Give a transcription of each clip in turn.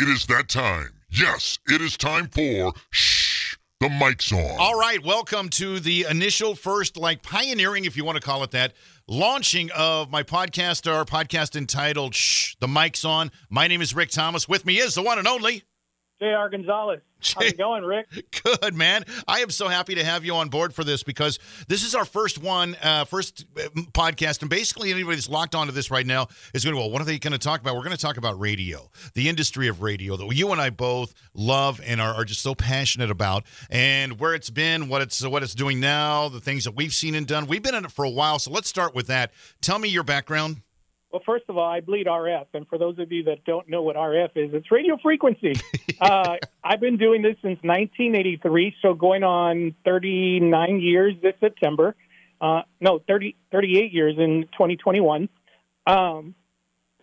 It is that time. Yes, it is time for Shh, the mic's on. All right, welcome to the initial first, like pioneering, if you want to call it that, launching of my podcast, our podcast entitled Shh, the mic's on. My name is Rick Thomas. With me is the one and only. J.R. Gonzalez. How's it going, Rick? Good, man. I am so happy to have you on board for this because this is our first one, uh, first uh, podcast. And basically, anybody that's locked onto this right now is going to, well, what are they going to talk about? We're going to talk about radio, the industry of radio that you and I both love and are, are just so passionate about, and where it's been, what it's what it's doing now, the things that we've seen and done. We've been in it for a while, so let's start with that. Tell me your background. Well, first of all, I bleed RF, and for those of you that don't know what RF is, it's radio frequency. uh, I've been doing this since 1983, so going on 39 years this September. Uh, no, 30, 38 years in 2021. Um,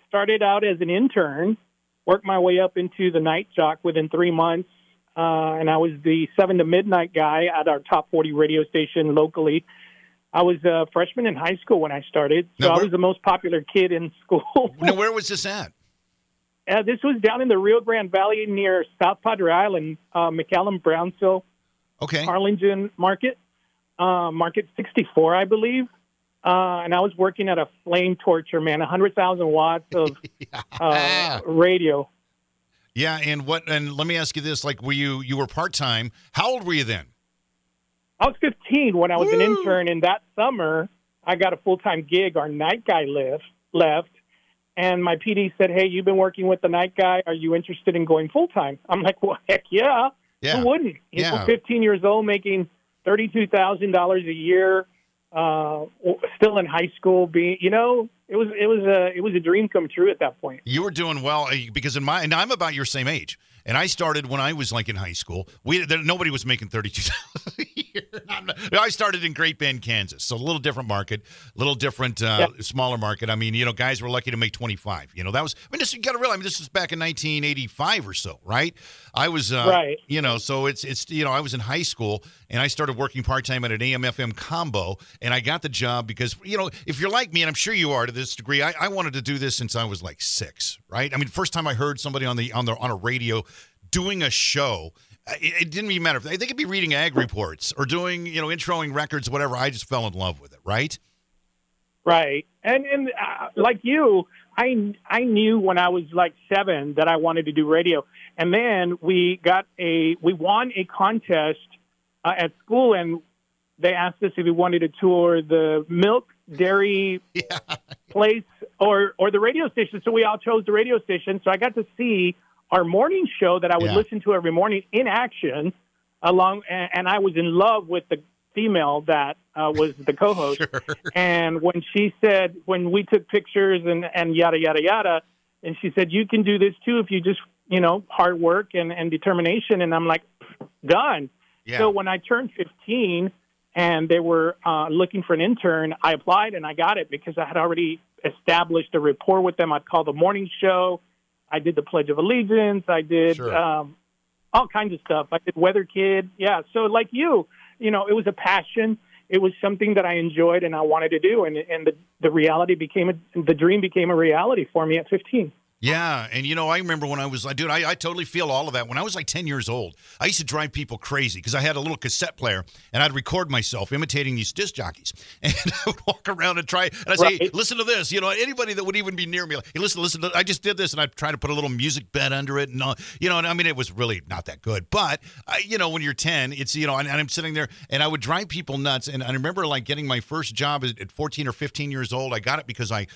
started out as an intern, worked my way up into the night jock within three months, uh, and I was the seven to midnight guy at our top 40 radio station locally. I was a freshman in high school when I started, so Now, where- I was the most popular kid in school. Now, where was this at? Uh, this was down in the Rio Grande Valley near South Padre Island, uh, McAllen, Brownsville, Okay. Harlingen Market, uh, Market 64, I believe. Uh, and I was working at a flame torture, man, 100,000 watts of uh, radio. Yeah, and what? And let me ask you this: like, were you you were part time? How old were you then? I was 15 when I was an intern, and that summer I got a full time gig. Our night guy left, left, and my PD said, "Hey, you've been working with the night guy. Are you interested in going full time?" I'm like, "Well, heck yeah! Yeah. Who wouldn't?" He's Yeah. 15 years old, making thirty-two thousand dollars a year, uh, still in high school. Being, you know, it was it was a it was a dream come true at that point. You were doing well uh, because in my and I'm about your same age, and I started when I was like in high school. We there, nobody was making thirty two thousand a year. I started in Great Bend, Kansas, so a little different market, a little different, uh, smaller market. I mean, you know, guys were lucky to make twenty five. You know, that was. I mean, this, you got to realize. I mean, this was back in 1985 or so, right? I was, uh, Right. You know, so it's it's you know, I was in high school and I started working part time at an AM/FM combo, and I got the job because you know, if you're like me, and I'm sure you are to this degree, I, I wanted to do this since I was like six, right? I mean, first time I heard somebody on the on the on a radio doing a show. It, didn't even matter they could be reading ag reports or doing, you know, introing records, whatever. I just fell in love with it, right? Right, and and uh, like you, I I knew when I was like seven that I wanted to do radio, and then we got a we won a contest uh, at school, and they asked us if we wanted to tour the milk dairy Yeah. place or or the radio station. So we all chose the radio station. So I got to see our morning show that I would Yeah. listen to every morning in action, along, and, and I was in love with the female that uh, was the co-host. Sure. And when she said, when we took pictures and, and yada, yada, yada, and she said, you can do this too if you just, you know, hard work and, and determination. And I'm like, done. Yeah. So when I turned 15 and they were uh, looking for an intern, I applied and I got it because I had already established a rapport with them. I'd call the morning show. I did the Pledge of Allegiance. I did Sure. um, all kinds of stuff. I did Weather Kid. Yeah. So like you, you know, it was a passion. It was something that I enjoyed and I wanted to do. And, and the, the reality became a, the dream became a reality for me at 15. Yeah, and you know, I remember when I was, like dude, I, I totally feel all of that. When I was like 10 years old, I used to drive people crazy because I had a little cassette player and I'd record myself imitating these disc jockeys. And I would walk around and try, and I'd say, hey, listen to this. You know, anybody that would even be near me, like, hey, listen, listen, to, I just did this and I'd try to put a little music bed under it. And, uh, you know, and I mean, it was really not that good. But, I, you know, when you're 10, it's, you know, and, and I'm sitting there and I would drive people nuts. And I remember like getting my first job at, at 14 or 15 years old. I got it because I,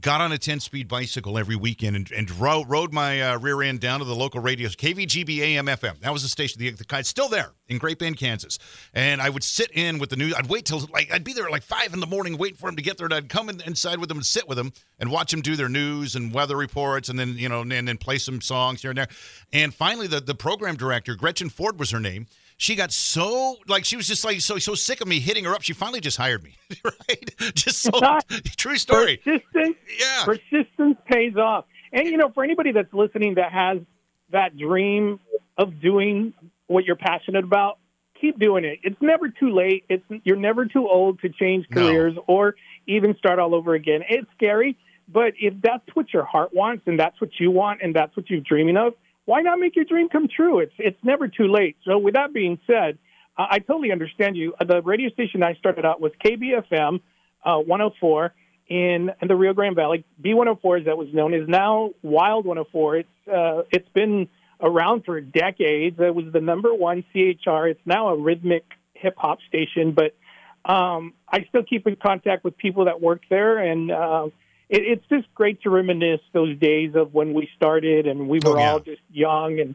got on a 10 speed bicycle every weekend and, and ro- rode my uh, rear end down to the local radio KVGB AM FM. That was the station. The, the it's still there in Great Bend, Kansas. And I would sit in with the news. I'd wait till like I'd be there at like five in the morning, waiting for him to get there. And I'd come in, inside with them and sit with them and watch them do their news and weather reports, and then you know, and, then play some songs here and there. And finally, the the program director, Gretchen Ford was her name. She got so like she was just like so so sick of me hitting her up. She finally just hired me. right? Just so true story. Persistence, Yeah. persistence pays off. And you know, for anybody that's listening that has that dream of doing what you're passionate about, keep doing it. It's never too late. It's you're never too old to change No. careers or even start all over again. It's scary, but if that's what your heart wants and that's what you want and that's what you're dreaming of, why not make your dream come true? It's it's never too late. So with that being said, uh, I totally understand you. Uh, the radio station I started out with was KBFM uh, 104 in, in the Rio Grande Valley. B104, as that was known, is now Wild 104. It's uh, it's been around for decades. It was the number one CHR. It's now a rhythmic hip hop station, but um, I still keep in contact with people that work there, and uh, it, it's just great to reminisce those days of when we started and we were Oh, yeah. all just young and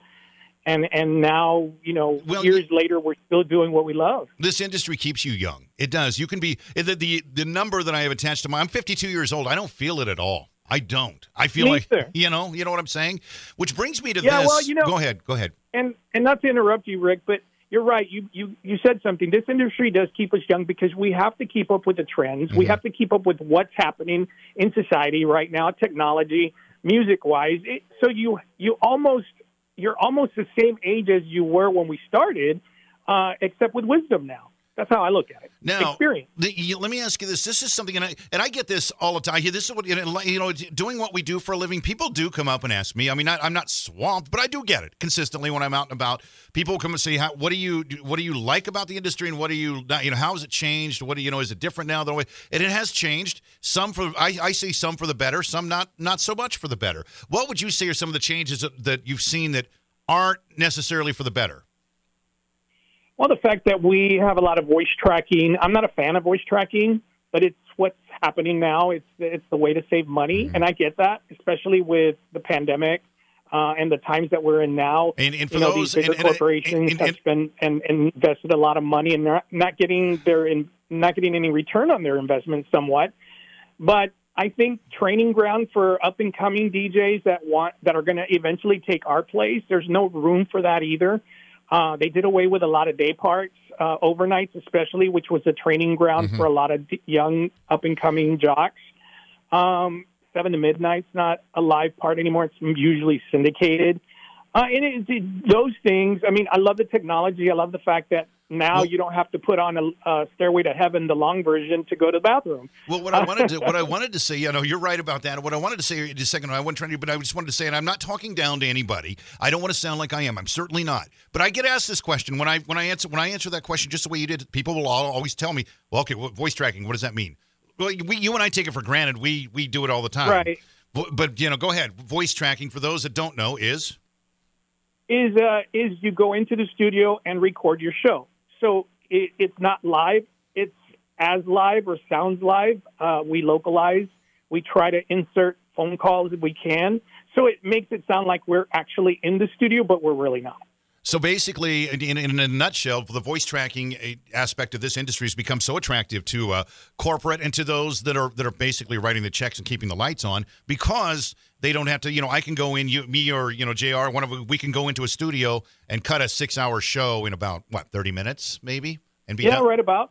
and and now you know Well, years later we're still doing what we love. This industry keeps you young. It does. You can be the the, the number that I have attached to my. I'm 52 years old. I don't feel it at all. I don't. I feel Me like either. you know. You know what I'm saying? Which brings me to Yeah, this. well, you know- go ahead. Go ahead. And and not to interrupt you, Rick, but you're right. You you you said something. This industry does keep us young because we have to keep up with the trends. We Mhm. have to keep up with what's happening in society right now, technology, music wise. It, so you you almost you're almost the same age as you were when we started, uh, except with wisdom now. That's how I look at it. Now, Experience. the, you, let me ask you this. This is something, and I, and I get this all the time. Here, This is what, you know, doing what we do for a living, people do come up and ask me. I mean, I, I'm not swamped, but I do get it consistently when I'm out and about. People come and say, how, what do you, what do you like about the industry and what do you, not, you know, how has it changed? What do you know, is it different now? The way, and it has changed. Some for, I, I say some for the better, some not, not so much for the better. What would you say are some of the changes that, that you've seen that aren't necessarily for the better? Well, the fact that we have a lot of voice tracking. I'm not a fan of voice tracking, but it's what's happening now. It's it's the way to save money, and I get that, especially with the pandemic uh, and the times that we're in now. And, and for you know, those, these bigger and- corporations and- have spent and, and invested a lot of money, and they're not getting their in, not getting any return on their investment, somewhat. But I think training ground for up and coming DJs that want that are going to eventually take our place. There's no room for that either. Uh, they did away with a lot of day parts, uh, overnights especially, which was a training ground Mhm. for a lot of d- young up and coming jocks. Um, seven to midnight's not a live part anymore. It's usually syndicated. Uh, and it, it, those things, I mean, I love the technology. I love the fact that now Well- you don't have to put on a, Stairway to Heaven, the long version, to go to the bathroom. Well, what I wanted to what I wanted to say, you know, you're right about that. What I wanted to say just a second, I wasn't trying to, but I just wanted to say, and I'm not talking down to anybody. I don't want to sound like I am. I'm certainly not. But I get asked this question when I when I answer when I answer that question just the way you did. People will all, always tell me, "Well, okay, what, voice tracking. What does that mean?" Well, we, you and I take it for granted. We we do it all the time. Right. Vo- But you know, go ahead. Voice tracking for those that don't know is is uh, is you go into the studio and record your show. So it, it's not live; it's as live or sounds live. Uh, we localize. We try to insert phone calls if we can. So it makes it sound like we're actually in the studio, but we're really not. So basically, in, in a nutshell, the voice tracking eh, aspect of this industry has become so attractive to uh, corporate and to those that are that are basically writing the checks and keeping the lights on because they don't have to. You know, I can go in, you, me or you know, J.R. One of we can go into a studio and cut a six-hour show in about what thirty minutes, maybe, and be Yeah, done. right about.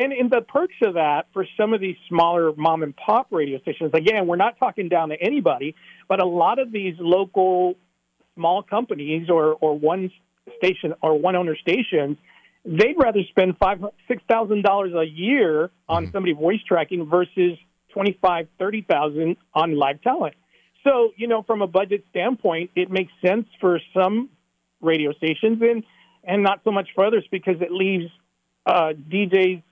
And in the perks of that, for some of these smaller mom and pop radio stations, again, we're not talking down to anybody, but a lot of these local small companies or, or one station or one owner stations, they'd rather spend five six thousand dollars a year on Mhm. somebody voice tracking versus twenty five thirty thousand on live talent. So you know, from a budget standpoint, it makes sense for some radio stations and and not so much for others because it leaves uh, DJs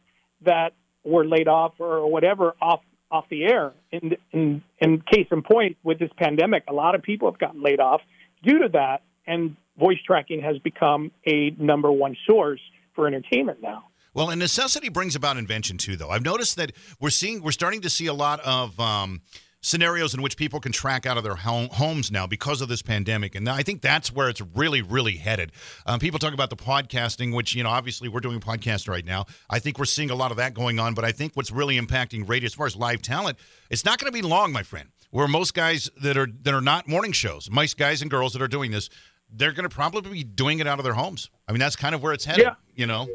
that were laid off or whatever off off the air. In, in in case in point, with this pandemic, a lot of people have gotten laid off due to that, and voice tracking has become a number one source for entertainment now. Well, and necessity brings about invention too, though. I've noticed that we're seeing, we're starting to see a lot of um, scenarios in which people can track out of their home, homes now because of this pandemic, and I think that's where it's really, really headed. Um, people talk about the podcasting, which you know, obviously, we're doing podcasts right now. I think we're seeing a lot of that going on, but I think what's really impacting radio as far as live talent, it's not going to be long, my friend. Where most guys that are that are not morning shows, most guys and girls that are doing this, they're going to probably be doing it out of their homes. I mean, that's kind of where it's headed. Yeah. You know.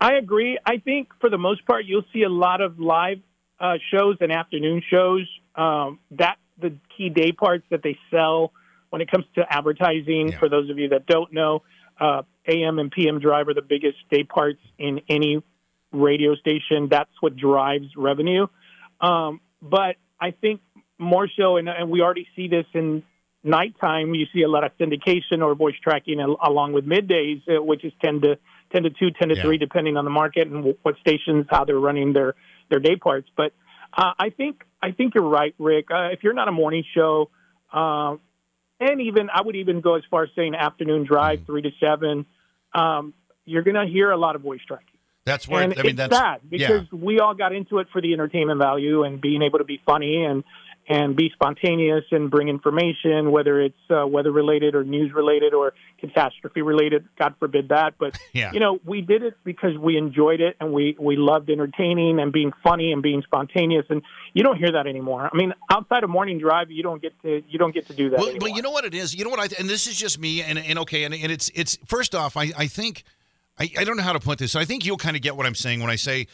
I agree. I think for the most part, you'll see a lot of live uh, shows and afternoon shows. Um, that the key day parts that they sell when it comes to advertising. Yeah. For those of you that don't know, uh, AM and PM drive are the biggest day parts in any radio station. That's what drives revenue. Um, but I think more so, and, and we already see this in nighttime, you see a lot of syndication or voice tracking along with middays, uh, which is 10 to 10 to 2, 10 to Yeah. 3, depending on the market and what stations, how they're running their, their day parts. But uh, I think I think you're right, Rick. Uh, if you're not a morning show, uh, and even I would even go as far as saying afternoon drive, Mm-hmm. three to seven, um, you're going to hear a lot of voice tracking. That's where and I mean it's that's sad because we all got into it for the entertainment value and being able to be funny and and be spontaneous and bring information, whether it's uh, weather related or news related or catastrophe related. God forbid that, but yeah. you know we did it because we enjoyed it and we we loved entertaining and being funny and being spontaneous. And you don't hear that anymore. I mean, outside of morning drive, you don't get to you don't get to do that. Well, anymore. well, you know what it is. You know what I and this is just me. And, and okay, and, and it's it's first off, I I think I, I don't know how to put this. I think you'll kind of get what I'm saying when I say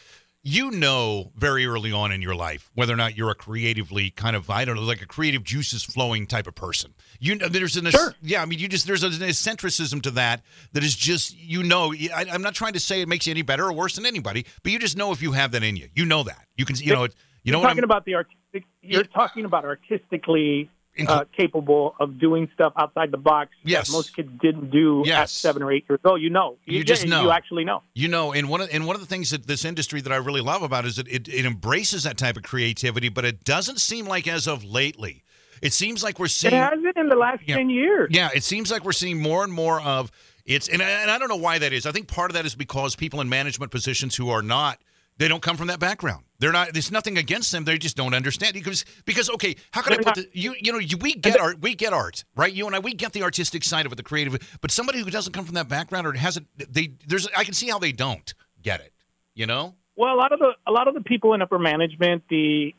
you know very early on in your life whether or not you're a creatively kind of I don't know like a creative juices flowing type of person. You know, there's an Sure. yeah. I mean, you just there's an eccentricism to that that is just you know. I, I'm not trying to say it makes you any better or worse than anybody, but you just know if you have that in you. You know that you can you know it. You know you're what talking I'm about the artistic. You're talking about artistically uh, capable of doing stuff outside the box Yes. that most kids didn't do at seven or eight years old. You know, You just yeah, know. You actually know. You know, and one of and one of the things that this industry that I really love about is that it, it embraces that type of creativity, but it doesn't seem like as of lately. It seems like we're seeing. It hasn't in the last ten years. Yeah, it seems like we're seeing more and more of it's and, and I don't know why that is. I think part of that is because people in management positions who are not they don't come from that background. They're not. There's nothing against them. They just don't understand because because okay, how can I put the, you you know we get art we get art right you and I we get the artistic side of it the creative but somebody who doesn't come from that background or hasn't they there's I can see how they don't get it you know Well, a lot of the a lot of the people in upper management, the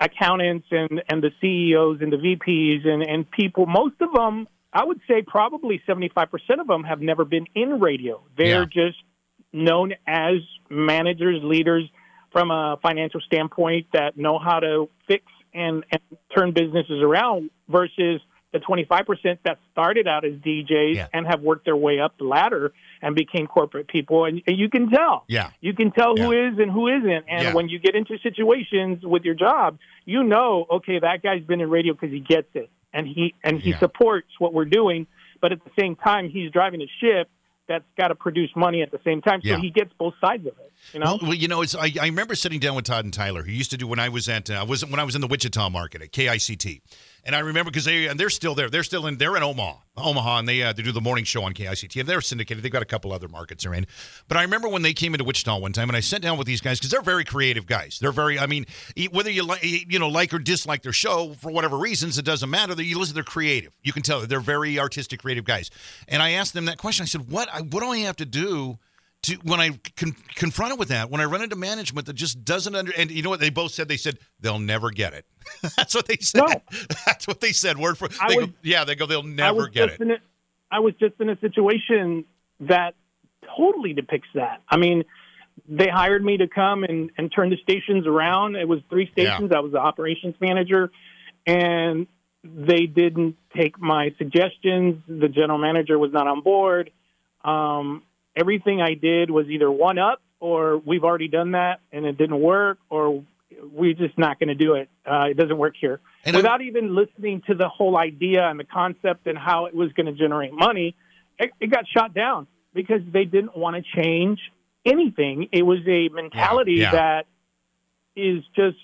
accountants and and the CEOs and the VPs and and people, most of them, I would say probably seventy five percent of them have never been in radio. They're just known as managers, leaders from a financial standpoint that know how to fix and, and turn businesses around versus the 25% that started out as DJs Yeah. and have worked their way up the ladder and became corporate people. And, and you can tell. yeah You can tell who is and who isn't. And Yeah. when you get into situations with your job, you know, okay, that guy's been in radio because he gets it and he and he Yeah. supports what we're doing. But at the same time, he's driving a ship that's got to produce money at the same time. So Yeah. he gets both sides of it. You know. Well, well, you know, it's I, I remember sitting down with Todd and Tyler, who used to do when I was at uh, was when I was in the Wichita market at KICT, and I remember because they and they're still there. They're still in. They're in Omaha, Omaha, and they uh, they do the morning show on KICT, and they're syndicated. They've got a couple other markets they're in. But I remember when they came into Wichita one time, and I sat down with these guys because they're very creative guys. They're very, I mean, whether you like you know like or dislike their show for whatever reasons, it doesn't matter. You listen, they're creative. You can tell that they're very artistic, creative guys. And I asked them that question. I said, "What? What do I have to do?" To when I con- confronted with that, when I run into management that just doesn't under, and you know what they both said? They said they'll never get it. That's what they said. No. That's what they said. Word for I they was- go, yeah, they go they'll never get it. A, I was just in a situation that totally depicts that. I mean, they hired me to come and, and turn the stations around. It was three Yeah. stations. I was the operations manager, and they didn't take my suggestions. The general manager was not on board. Um, everything I did was either one up or we've already done that and it didn't work, or we're just not going to do it. Uh, it doesn't work here And without even listening to the whole idea and the concept and how it was going to generate money, it, it got shot down because they didn't want to change anything. It was a mentality yeah. that is just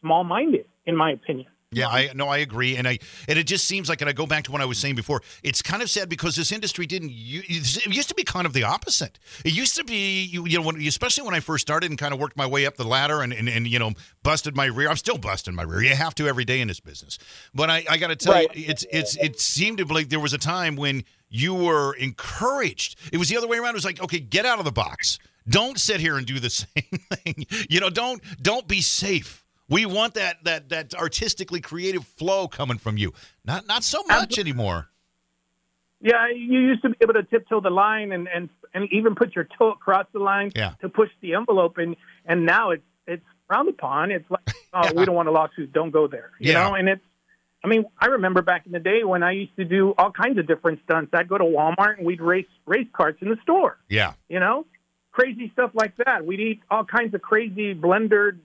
small minded, in my opinion. Yeah, I no, I agree, and I and it just seems like, and I go back to what I was saying before. It's kind of sad because this industry didn't. It used to be kind of the opposite. It used to be, you, you know, when, especially when I first started and kind of worked my way up the ladder and, and and you know busted my rear. I'm still busting my rear. You have to every day in this business. But I, I got to tell Right. you, it's it's it seemed to be like there was a time when you were encouraged. It was the other way around. It was like, okay, get out of the box. Don't sit here and do the same thing. You know, don't don't be safe. We want that that that artistically creative flow coming from you. Not not so much anymore. Yeah, you used to be able to tiptoe the line and, and, and even put your toe across the line Yeah. to push the envelope, and, and now it's it's frowned upon. It's like, oh, we don't want a lawsuit. Don't go there. You Yeah. know, and it's. I mean, I remember back in the day when I used to do all kinds of different stunts. I'd go to Walmart and we'd race race carts in the store. Yeah. You know, crazy stuff like that. We'd eat all kinds of crazy blender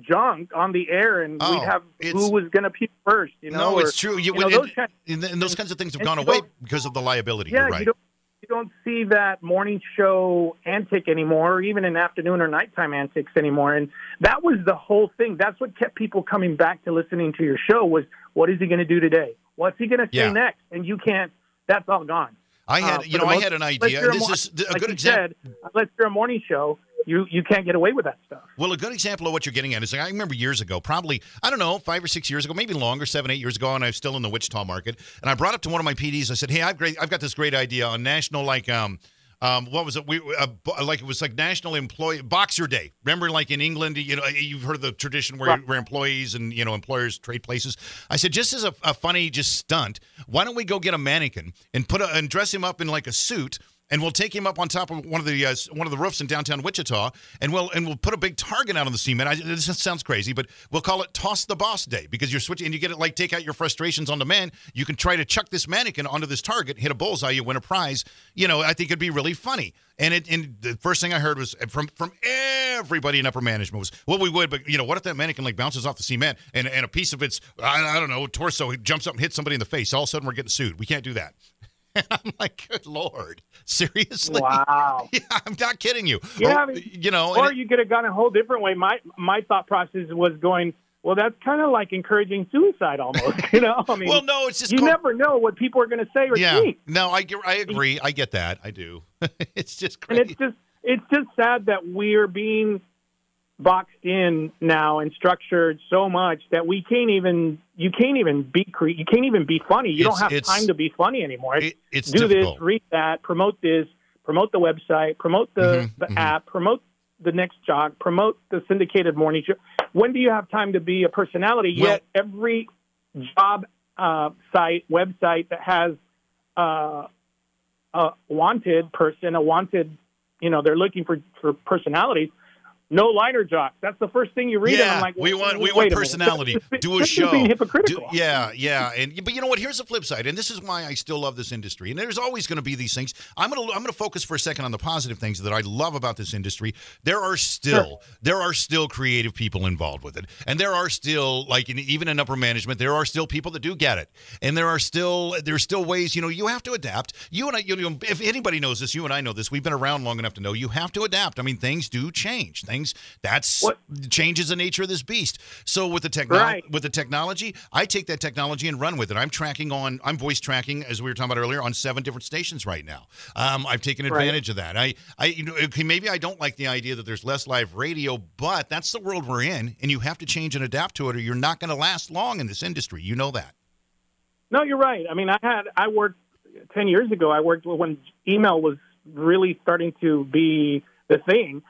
junk on the air, and Oh, we'd have who was going to puke first. You know, no, or, it's true. You, you know, and, those kind- and, and those kinds of things have gone away because of the liability. yeah, You're right. you don't you don't see that morning show antic anymore, or even in afternoon or nighttime antics anymore. And that was the whole thing. That's what kept people coming back to listening to your show was what is he going to do today? What's he going to say Yeah. next? And you can't. That's all gone. I had, Uh, you know, I had an idea. This is a like good example. said, unless you're a morning show, you you can't get away with that stuff. Well, a good example of what you're getting at is like, I remember years ago, probably, I don't know, five or six years ago, maybe longer, seven, eight years ago, and I was still in the Wichita market. And I brought up to one of my PDs, I said, Hey, I've great I've got this great idea on national like um um, what was it? We uh, like it was like National Employee Boxer Day. Remember, like in England, you know, you've heard the tradition where, Right. where employees and you know employers trade places. I said, just as a, a funny just stunt, why don't we go get a mannequin and put a, and dress him up in like a suit and we'll take him up on top of one of the uh, one of the roofs in downtown Wichita, and we'll and we'll put a big target out on the cement. I, this sounds crazy, but we'll call it "Toss the Boss Day" because you're switching and you get it like take out your frustrations on demand. You can try to chuck this mannequin onto this target, hit a bullseye, you win a prize. You know, I think it'd be really funny. And it and the first thing I heard was from from everybody in upper management was, "Well, we would, but you know, what if that mannequin like bounces off the cement and and a piece of its I, I don't know torso jumps up and hits somebody in the face? All of a sudden, we're getting sued. We can't do that." And I'm like, good lord, seriously? Wow. Yeah, I'm not kidding you. Yeah, Or, I oh, mean- you know, Or you could have gone a whole different way. My my thought process was going, well, that's kind of like encouraging suicide almost. You know, I mean, well, no, it's just you called- never know what people are going to say or yeah. think. No, I I agree. I get that. I do. it's just crazy. and it's just it's just sad that we're being boxed in now and structured so much that we can't even you can't even be cre- you can't even be funny. You It's- don't have time to be funny anymore. It's It- it's do difficult. this, read that, promote this, promote the website, promote the, Mhm, the mhm. app, promote the next jog, promote the syndicated morning show. When do you have time to be a personality? Well- Yet every job uh, site, website that has uh, a wanted person, a wanted, you know, they're looking for, for personalities. No liner jocks. That's the first thing you read. and Yeah, I'm like, we want we want personality. Do a show. being Do- yeah, yeah, and but you know what? Here's the flip side, and this is why I still love this industry. And there's always going to be these things. I'm gonna I'm gonna focus for a second on the positive things that I love about this industry. There are still there are still creative people involved with it, and there are still like in, even in upper management, there are still people that do get it, and there are still there's still ways. You know, you have to adapt. You and I, you know, if anybody knows this, you and I know this. We've been around long enough to know you have to adapt. I mean, things do change. Things that's What- changes the nature of this beast. So with the technology, Right. with the technology, I take that technology and run with it. I'm tracking on, I'm voice tracking, as we were talking about earlier, on seven different stations right now. Um, I've taken Right. advantage of that. I, I, you know, okay, maybe I don't like the idea that there's less live radio, but that's the world we're in, and you have to change and adapt to it, or you're not going to last long in this industry. You know that. No, you're right. I mean, I had I worked ten years ago. I worked when email was really starting to be the thing.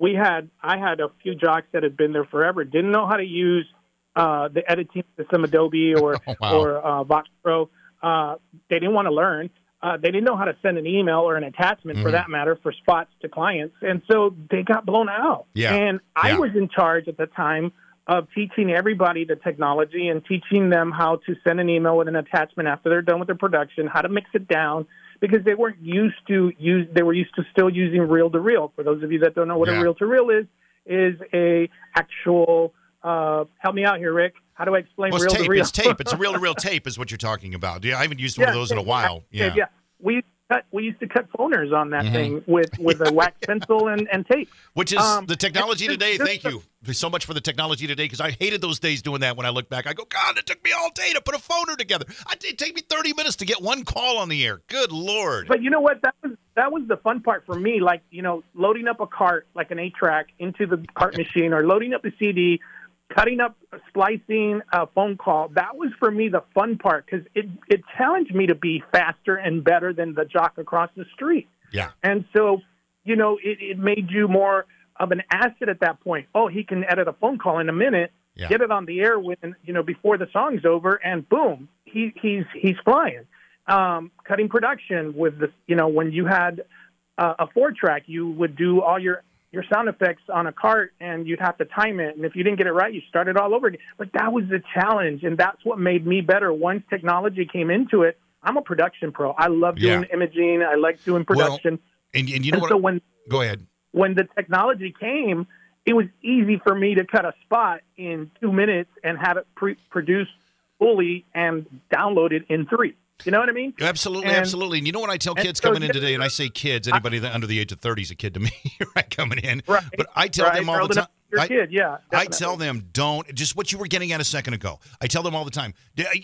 We had I had a few jocks that had been there forever, didn't know how to use uh, the editing system, Adobe or Oh, wow. or uh, Vox Pro. Uh, they didn't want to learn. Uh, they didn't know how to send an email or an attachment, for Mhm. that matter, for spots to clients, and so they got blown out. Yeah. And I Yeah. was in charge at the time of teaching everybody the technology and teaching them how to send an email with an attachment after they're done with their production, how to mix it down, because they weren't used to use. They were used to still using reel to reel. For those of you that don't know what Yeah. a reel to reel is, is a actual. Uh, help me out here, Rick. How do I explain Well, reel it's to tape. reel? It's tape. It's a reel to reel tape, is what you're talking about. Yeah, I haven't used one of those in a while. tape, Yeah. We to cut, we used to cut phoners on that Mhm. thing with with a wax pencil and, and tape. Which is Um, the technology it's today. just- Thank you so much for the technology today because I hated those days doing that when I look back. I go, God, it took me all day to put a phoner together. I- It take me 30 minutes to get one call on the air. Good Lord. But you know what? That was that was the fun part for me. Like you know, loading up a cart like an eight track into the cart machine, or loading up a CD, cutting up, splicing a phone call. That was for me the fun part because it it challenged me to be faster and better than the jock across the street. yeah. And so, you know, it, it made you more of an asset at that point. Oh, he can edit a phone call in a minute, Yeah. get it on the air when you know before the song's over, and boom, he he's he's flying. Um, cutting production with the you know when you had uh, a four track, you would do all your your sound effects on a cart, and you'd have to time it. And if you didn't get it right, you started all over again. But that was the challenge, and that's what made me better. Once technology came into it, I'm a production pro. I love doing Yeah. imaging. I like doing Well, production. And, and you know and what? so when go ahead. when the technology came it was easy for me to cut a spot in two minutes and have it pre- produced fully and downloaded in three. You know what I mean? Absolutely, And- absolutely. And you know what I tell kids so coming in today, and I say kids, anybody that under the age of 30 is a kid to me, right, coming in. Right. But I tell right? them all the time. To Your I- kid, yeah. I tell them don't just what you were getting at a second ago. I tell them all the time.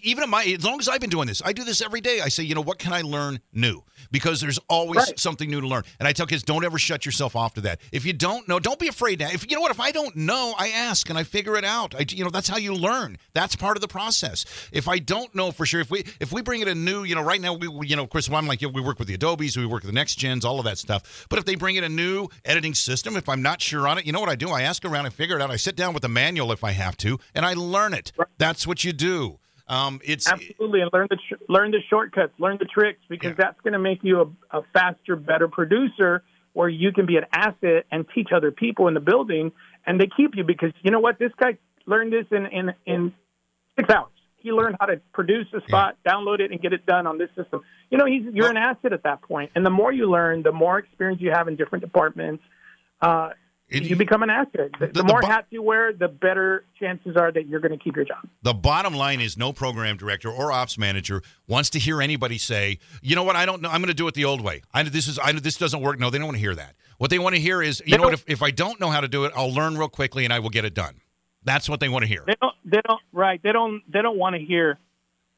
Even at my as long as I've been doing this, I do this every day. I say, you know, what can I learn new? Because there's always Right. something new to learn. And I tell kids, don't ever shut yourself off to that. If you don't know, don't be afraid. Now, if you know what, if I don't know, I ask and I figure it out. I, you know, that's how you learn. That's part of the process. If I don't know for sure, if we if we bring in a new, you know, right now we, we you know, of course, I'm like, we work with the Adobes, we work with the NexGens, all of that stuff. But if they bring in a new editing system, if I'm not sure on it, you know what I do? I ask around and figure it out. I sit down with the manual if I have to, and I learn it. That's what you do. Um, it's Absolutely, and learn the tr- learn the shortcuts, learn the tricks, because Yeah. that's going to make you a, a faster, better producer, where you can be an asset and teach other people in the building, and they keep you because you know what? This guy learned this in in, in six hours. He learned how to produce a spot, download it, and get it done on this system. You know, he's you're an asset at that point. point, and the more you learn, the more experience you have in different departments. Uh, It- you become an asset. The, The- the more hats you wear, the better chances are that you're going to keep your job. The bottom line is no program director or ops manager wants to hear anybody say, "You know what? I don't know. I'm going to do it the old way. I this is I this doesn't work." No, they don't want to hear that. What they want to hear is, "You They know what? If, if I don't know how to do it, I'll learn real quickly and I will get it done." That's what they want to hear. They don't. They don't. Right. They don't. They don't want to hear.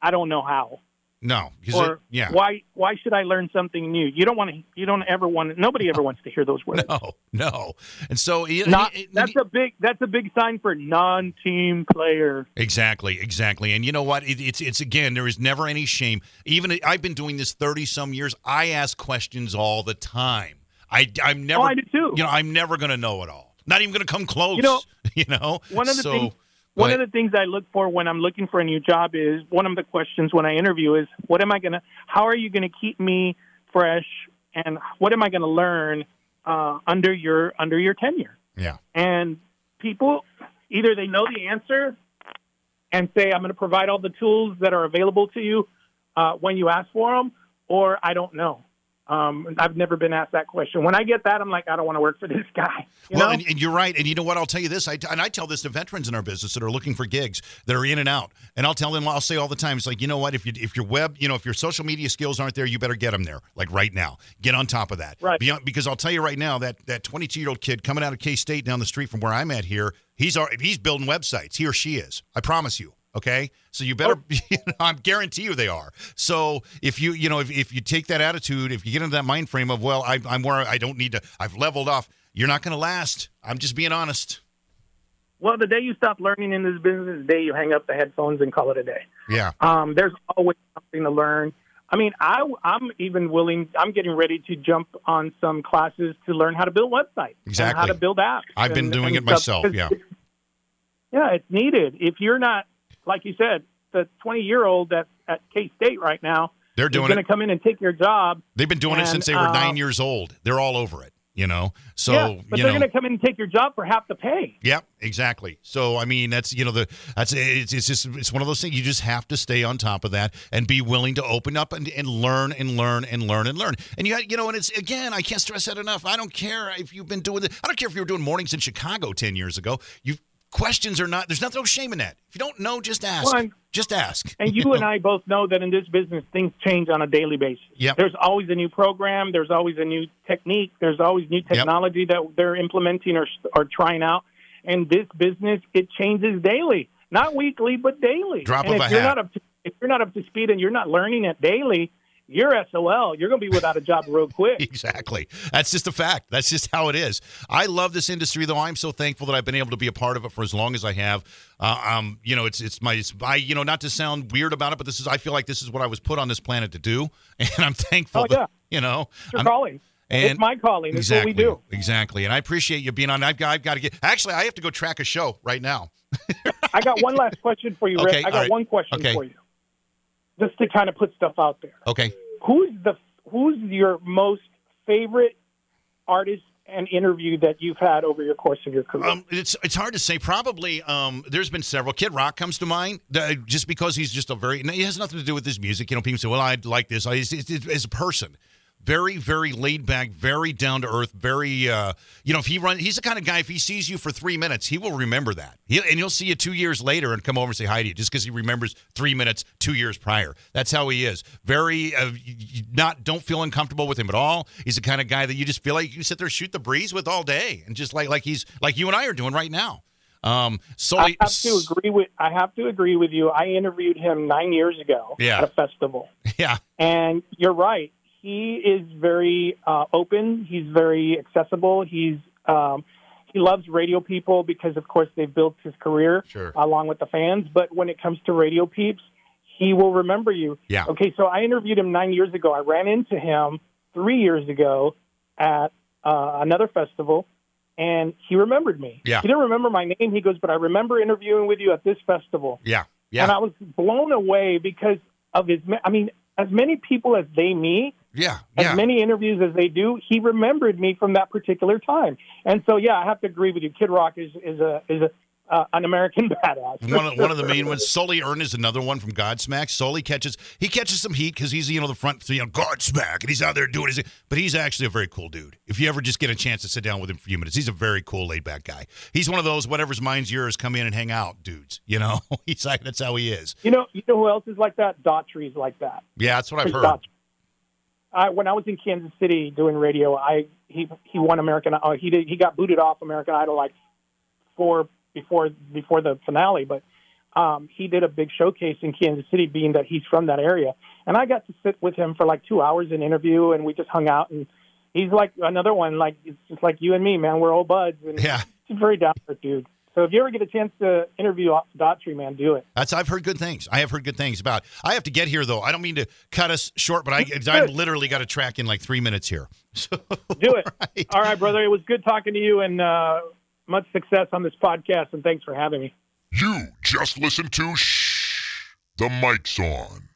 I don't know how. No, Or it- yeah, why? Why should I learn something new? You don't want to. You don't ever want. Nobody ever wants to hear those words. no, no. And so Not, you- that's a big. That's a big sign for non-team player. Exactly, exactly. And you know what? It, it's it's again, there is never any shame. Even I've been doing this thirty some years. I ask questions all the time. I I'm oh, never. Oh, I do too. You know, I'm never going to know it all. Not even going to come close. You know, you know. One of the so, things. One of the things I look for when I'm looking for a new job is one of the questions when I interview is what am I gonna? How are you gonna keep me fresh? And what am I gonna learn uh, under your under your tenure? yeah. and people either they know the answer and say i'm going to provide all the tools that are available to you uh, when you ask for them or i don't know um, i've never been asked that question when i get that i'm like i don't want to work for this guy well, and, and you're right. And you know what? I'll tell you this. I, and I tell this to veterans in our business that are looking for gigs that are in and out. And I'll tell them, I'll say all the time, it's like, you know what? If you if your web, you know, if your social media skills aren't there, you better get them there. Like right now, get on top of that. Right. Beyond, because I'll tell you right now that that 22 year old kid coming out of K State down the street from where I'm at here, he's he's building websites. He or she is. I promise you. Okay, so you better. You know, I guarantee you they are. So if you you know if, if you take that attitude, if you get into that mind frame of well, I, I'm where I don't need to, I've leveled off. You're not going to last. I'm just being honest. well the day you stop learning in this business the day you hang up the headphones and call it a day Yeah. um, there's always something to learn I mean, I, I'm even willing. I'm getting ready to jump on some classes to learn how to build websites, and Exactly. how to build apps. I've been doing it myself, yeah. Yeah, it's needed. If you're not, like you said, the 20 year old that's at K State right now They're doing going to come in and take your job. They've been doing it since they were uh, nine years old. They're all over it. You know. So yeah, but they're going to come in and take your job for half the pay. Yep, exactly. So I mean, that's you know the that's it's, it's just it's one of those things. You just have to stay on top of that and be willing to open up and, and learn and learn and learn and learn. And you you know, and it's again, I can't stress that enough. I don't care if you've been doing it. I don't care if you were doing mornings in Chicago ten years ago. You questions are not. There's nothing no shame in that. If you don't know, just ask. Well, just ask. And you and I both know that in this business, things change on a daily basis. Yep. There's always a new program. There's always a new technique. There's always new technology that they're implementing or, or trying out. And this business, it changes daily, not weekly, but daily. Drop and of if a you're hat. Not up to, if you're not up to speed and you're not learning it daily, you're SOL. You're going to be without a job real quick. Exactly. That's just a fact. That's just how it is. I love this industry, though. I'm so thankful that I've been able to be a part of it for as long as I have. Uh, um, you know, it's it's my it's, I you know not to sound weird about it, but this is I feel like this is what I was put on this planet to do, and I'm thankful. Oh, yeah. that, you know, It's your I'm- calling. and- it's my calling. It's exactly, what we do. exactly. And I appreciate you being on. I've got I've got to get. Actually, I have to go track a show right now. I got one last question for you, Rick. Okay, I got right. one question Okay. for you. Just to kind of put stuff out there. Okay. Who's the who's your most favorite artist and interview that you've had over your course of your career? Um, it's it's hard to say. Probably, um, there's been several. Kid Rock comes to mind, uh, just because he's just a very. It has nothing to do with his music. You know, people say, "Well, I like this." I, it's, a person, very, very laid back, very down to earth, very, uh, you know, if he run, he's the kind of guy, if he sees you for three minutes, he will remember that. He'll, and he'll see you two years later and come over and say hi to you just because he remembers three minutes two years prior. That's how he is. Very, uh, not, don't feel uncomfortable with him at all. He's the kind of guy that you just feel like you can sit there, shoot the breeze with all day and just like, like he's, like you and I are doing right now. Um, so I have to agree with I have to agree with you. I interviewed him nine years ago Yeah. at a festival, yeah, and you're right. He is very uh, open. He's very accessible. He's um, he loves radio people because, of course, they've built his career Sure. along with the fans. But when it comes to radio peeps, he will remember you. Yeah. Okay, so I interviewed him nine years ago. I ran into him three years ago at uh, another festival, and he remembered me. Yeah. He didn't remember my name. He goes, but I remember interviewing with you at this festival. yeah, Yeah. And I was blown away because of his. I mean, as many people as they meet, yeah, as yeah. many interviews as they do, he remembered me from that particular time. And so, yeah, I have to agree with you. Kid Rock is is a is a uh, an American badass. one of, one of the main ones. Sully Erna is another one from Godsmack. Sully catches he catches some heat because he's you know the front you know Godsmack and he's out there doing his. But he's actually a very cool dude. If you ever just get a chance to sit down with him for a few minutes, he's a very cool, laid back guy. He's one of those whatever's mine's yours, come in and hang out, dudes. You know, he's like that's how he is. You know, you know who else is like that? Daughtry's like that. Yeah, that's what I've heard. Daughtry. I, when I was in Kansas City doing radio, I he he won American. Uh, he did he got booted off American Idol like four before before the finale, but um, he did a big showcase in Kansas City, being that he's from that area. And I got to sit with him for like two hours in interview, and we just hung out. And he's like another one, like it's just like you and me, man. We're old buds, and Yeah, he's a very down to earth dude. So if you ever get a chance to interview Daughtry, man, do it. that's I've heard good things. I have heard good things about. I have to get here though. I don't mean to cut us short, but I I literally got to track in like three minutes here. So, Do it. right. All right, brother. It was good talking to you, and uh, much success on this podcast. And thanks for having me. You just listened to Shh. The mic's on.